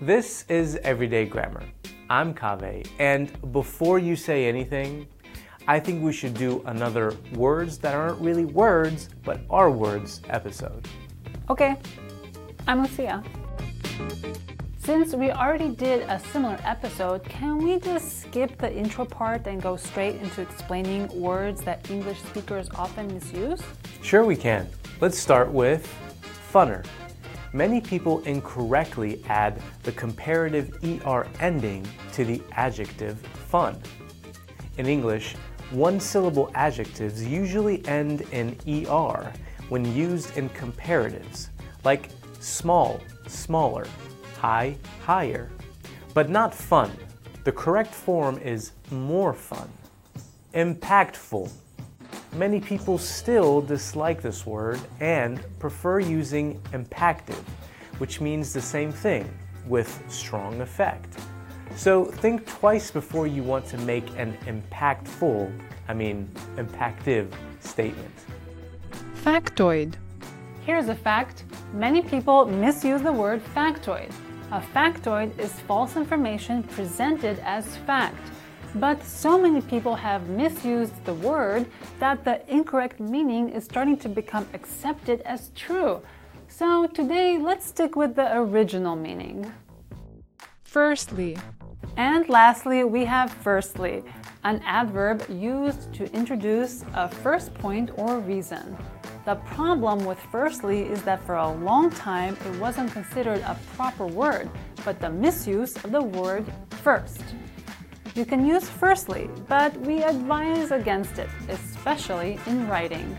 This is Everyday Grammar. I'm Kaveh, and before you say anything, I think we should do another words that aren't really words, but are words episode. Okay, I'm Lucia. Since we already did a similar episode, can we just skip the intro part and go straight into explaining words that English speakers often misuse? Sure, we can. Let's start with funner. Many people incorrectly add the comparative ER ending to the adjective fun. In English, one syllable adjectives usually end in ER when used in comparatives, like small, smaller, high, higher, but not fun. The correct form is more fun. Impactful. Many people still dislike this word and prefer using impactive, which means the same thing with strong effect. So think twice before you want to make an impactful, I mean, impactive statement. Factoid. Here's a fact many people misuse the word factoid. A factoid is false information presented as fact. But so many people have misused the word that the incorrect meaning is starting to become accepted as true. So today, let's stick with the original meaning. Firstly. And lastly, we have firstly, an adverb used to introduce a first point or reason. The problem with firstly is that for a long time it wasn't considered a proper word, but the misuse of the word first. You can use firstly, but we advise against it, especially in writing.